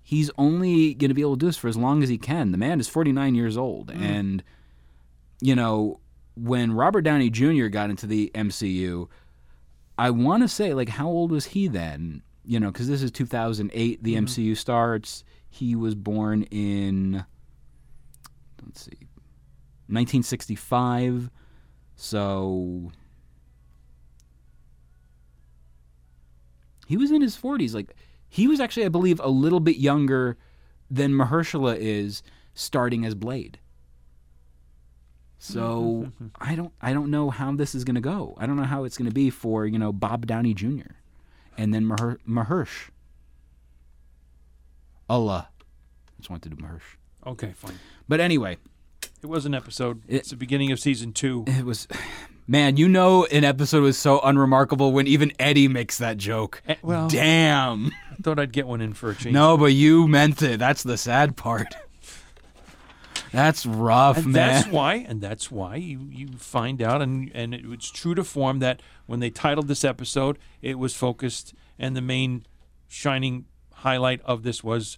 Speaker 2: he's only going to be able to do this for as long as he can. The man is 49 years old, and you know when Robert Downey Jr. got into the MCU, I want to say like how old was he then? You know, because this is 2008. The mm-hmm. MCU starts. He was born in let's see, 1965. So he was in his 40s. Like he was actually, I believe, a little bit younger than Mahershala is starting as Blade. So I don't, I don't know how this is going to go. I don't know how it's going to be for you know Bob Downey Jr. and then Maher, Mahersh. Allah, just wanted to do Mahersh.
Speaker 1: Okay, fine.
Speaker 2: But anyway,
Speaker 1: It was an episode. it's the beginning of season two.
Speaker 2: it was, man, you know, an episode was so unremarkable when even Eddie makes that joke.
Speaker 1: Eh, well-
Speaker 2: damn.
Speaker 1: I thought I'd get one in for a change.
Speaker 2: No, but you meant it. That's the sad part. That's rough,
Speaker 1: And
Speaker 2: man.
Speaker 1: that's why, and that's why you, you find out, and and it was true to form that when they titled this episode, it was focused, and the main shining highlight of this was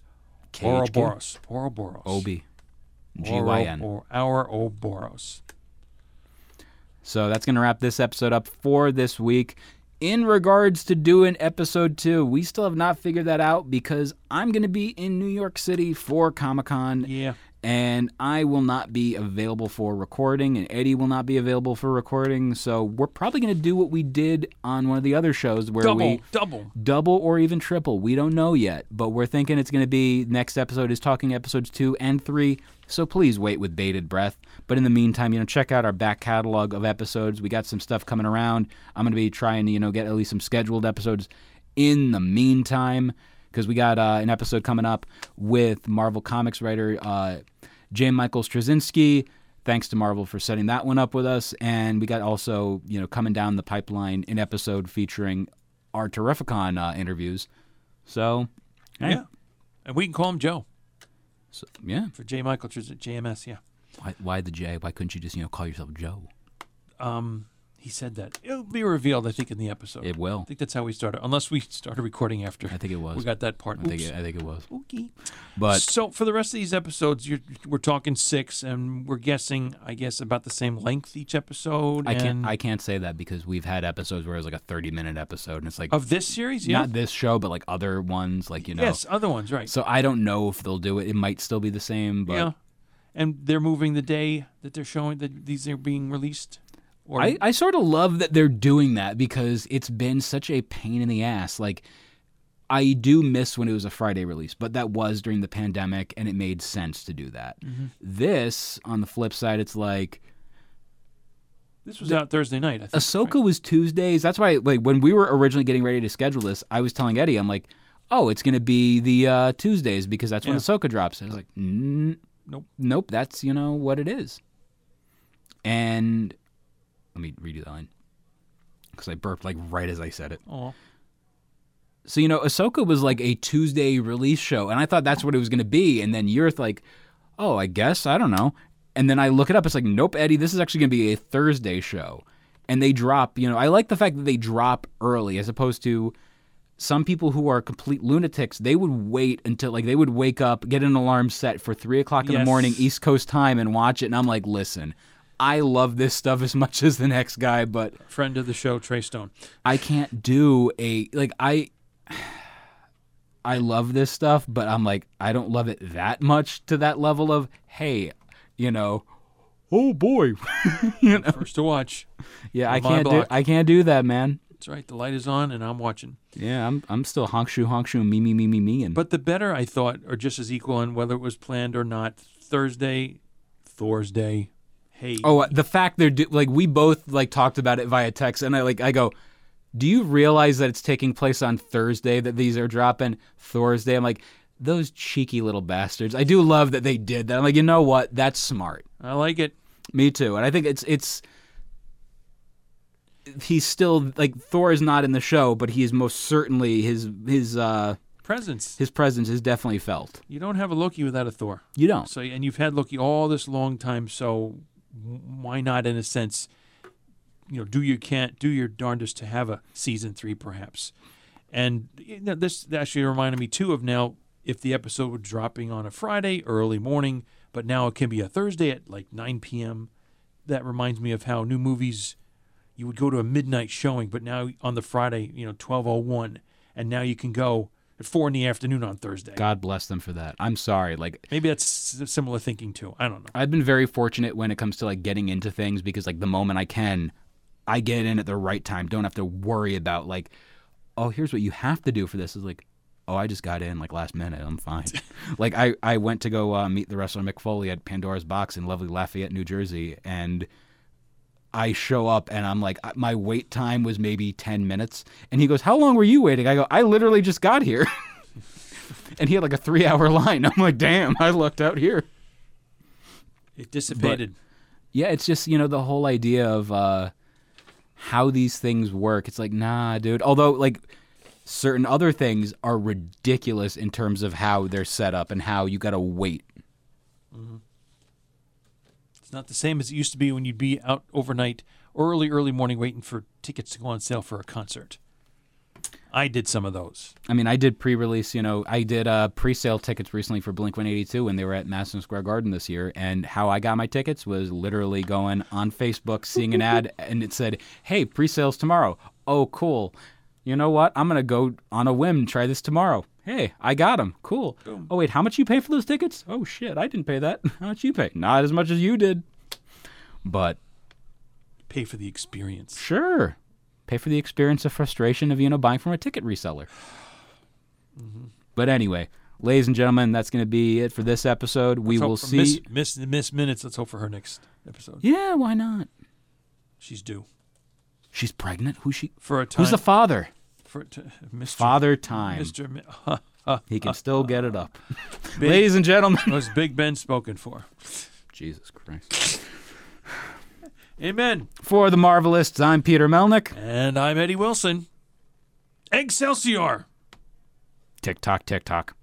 Speaker 2: KHQ?
Speaker 1: Ouroboros. Ouroboros.
Speaker 2: Obi. G-Y-N.
Speaker 1: Or our Ouroboros.
Speaker 2: So that's going to wrap this episode up for this week. In regards to doing episode two, we still have not figured that out because I'm going to be in New York City for Comic Con.
Speaker 1: Yeah.
Speaker 2: And I will not be available for recording, and Eddie will not be available for recording. So we're probably going to do what we did on one of the other shows where
Speaker 1: Double,
Speaker 2: we
Speaker 1: double.
Speaker 2: double or even triple. We don't know yet, but we're thinking it's going to be next episode is talking episodes two and three. So please wait with bated breath. But in the meantime, you know, check out our back catalog of episodes. We got some stuff coming around. I'm going to be trying to, you know, get at least some scheduled episodes in the meantime because we got uh, an episode coming up with Marvel Comics writer uh, J. Michael Straczynski. Thanks to Marvel for setting that one up with us. And we got also, you know, coming down the pipeline an episode featuring our Terrificon uh, interviews. So, hey,
Speaker 1: Yeah. And we can call him Joe
Speaker 2: so- yeah.
Speaker 1: for J. Michael Tris- JMS. Yeah.
Speaker 2: Why, why the J? Why couldn't you just, you know, call yourself Joe?
Speaker 1: Um, he said that it'll be revealed. I think in the episode.
Speaker 2: It will.
Speaker 1: I think that's how we started. Unless we started recording after.
Speaker 2: I think it was.
Speaker 1: We got that part.
Speaker 2: I think it, I think it was.
Speaker 1: Okay.
Speaker 2: But
Speaker 1: so for the rest of these episodes, you're, we're talking six, and we're guessing, I guess, about the same length each episode.
Speaker 2: I can't I can't say that because we've had episodes where it was like a 30 minute episode and it's like
Speaker 1: of this series. Yeah.
Speaker 2: not this show but like other ones like you know.
Speaker 1: Yes, other ones, right?
Speaker 2: So I don't know if they'll do it. It might still be the same, but
Speaker 1: yeah. And they're moving the day that they're showing that these are being released. Or
Speaker 2: I, I sort of love that they're doing that because it's been such a pain in the ass. Like, I do miss when it was a Friday release, but that was during the pandemic and it made sense to do that.
Speaker 1: Mm-hmm.
Speaker 2: This, on the flip side, it's like
Speaker 1: this was out Thursday night. I think.
Speaker 2: Ahsoka was Tuesdays. That's why, like, when we were originally getting ready to schedule this, I was telling Eddie, I'm like, oh, it's going to be the uh, Tuesdays because that's when
Speaker 1: Yeah.
Speaker 2: Ahsoka drops. And I was like,
Speaker 1: Nope.
Speaker 2: nope, that's, you know, what it is. And let me redo that line because I burped like right as I said it.
Speaker 1: Oh,
Speaker 2: So you know, Ahsoka was like a Tuesday release show, and I thought that's what it was going to be. And then you're like, "Oh, I guess I don't know." And then I look it up. It's like, "Nope, Eddie. This is actually going to be a Thursday show." And they drop. You know, I like the fact that they drop early as opposed to some people who are complete lunatics. They would wait until like they would wake up, get an alarm set for three o'clock in the morning East Coast time, and watch it. And I'm like, "Listen." I love this stuff as much as the next guy, but
Speaker 1: Friend of the show, Trey Stone.
Speaker 2: I can't do a like I I love this stuff, but I'm like I don't love it that much to that level of hey, you know, oh boy. you know.
Speaker 1: First to watch.
Speaker 2: Yeah, I can't do. I can't do that, man.
Speaker 1: That's right. The light is on, and I'm watching.
Speaker 2: Yeah, I'm I'm still honk shoe honk shoe me me me me me and
Speaker 1: But the better, I thought, are just as equal on whether it was planned or not. Thursday, Thursday. Hey.
Speaker 2: Oh, the fact they're do- like we both like talked about it via text, and I like I go, do you realize that it's taking place on Thursday that these are dropping Thursday? I'm like those cheeky little bastards. I do love that they did that. I'm like, you know what? That's smart.
Speaker 1: I like it.
Speaker 2: Me too. And I think it's it's he's still like Thor is not in the show, but he is most certainly his his uh
Speaker 1: Presence.
Speaker 2: his presence is definitely felt.
Speaker 1: You don't have a Loki without a Thor.
Speaker 2: You don't.
Speaker 1: So, and you've had Loki all this long time. So, why not, in a sense, you know, do your can't do your darndest to have a season three, perhaps? And you know, this actually reminded me too of now if the episode was dropping on a Friday early morning, but now it can be a Thursday at like 9 p.m. That reminds me of how new movies you would go to a midnight showing, but now on the Friday, you know, 12:01, and now you can go at four in the afternoon on Thursday.
Speaker 2: God bless them for that. I'm sorry. Like
Speaker 1: Maybe that's similar thinking too. I don't know.
Speaker 2: I've been very fortunate when it comes to like getting into things because like the moment I can, I get in at the right time. Don't have to worry about like, oh, here's what you have to do for this. Is like, oh, I just got in like last minute. I'm fine. like I I went to go uh, meet the wrestler Mick Foley at Pandora's Box in lovely Lafayette, New Jersey, and I show up and I'm like, my wait time was maybe 10 minutes. And he goes, How long were you waiting? I go, I literally just got here. and he had like a three hour line. I'm like, Damn, I lucked out here.
Speaker 1: It dissipated.
Speaker 2: Yeah, it's just, you know, the whole idea of uh, how these things work. It's like, nah, dude. Although, like, certain other things are ridiculous in terms of how they're set up and how you got to wait.
Speaker 1: It's not the same as it used to be when you'd be out overnight, early, early morning, waiting for tickets to go on sale for a concert. I did some of those.
Speaker 2: I mean, I did pre-release. You know, I did uh, pre-sale tickets recently for Blink 182 when they were at Madison Square Garden this year. And how I got my tickets was literally going on Facebook, seeing an ad, and it said, "Hey, pre-sales tomorrow." Oh, cool. You know what? I'm gonna go on a whim try this tomorrow. Hey, I got them. Cool. Oh wait, how much you pay for those tickets? Oh shit, I didn't pay that. How much you pay? Not as much as you did. But
Speaker 1: Pay for the experience.
Speaker 2: sure, pay for the experience of frustration of you know buying from a ticket reseller. Mm-hmm. But anyway, ladies and gentlemen, that's going to be it for this episode. we will see.
Speaker 1: Miss, miss miss minutes. Let's hope for her next episode.
Speaker 2: Yeah, why not?
Speaker 1: She's due
Speaker 2: She's pregnant. Who's she?
Speaker 1: for a time.
Speaker 2: Who's the father?
Speaker 1: For t- Mr.
Speaker 2: Father time.
Speaker 1: Mr. Mi-
Speaker 2: He can still get it up.
Speaker 1: Big-
Speaker 2: Ladies and gentlemen.
Speaker 1: was Big Ben spoken for?
Speaker 2: Jesus Christ.
Speaker 1: Amen.
Speaker 2: For the Marvelists, I'm Peter Melnick.
Speaker 1: And I'm Eddie Wilson. Excelsior.
Speaker 2: Tick tock, tick tock.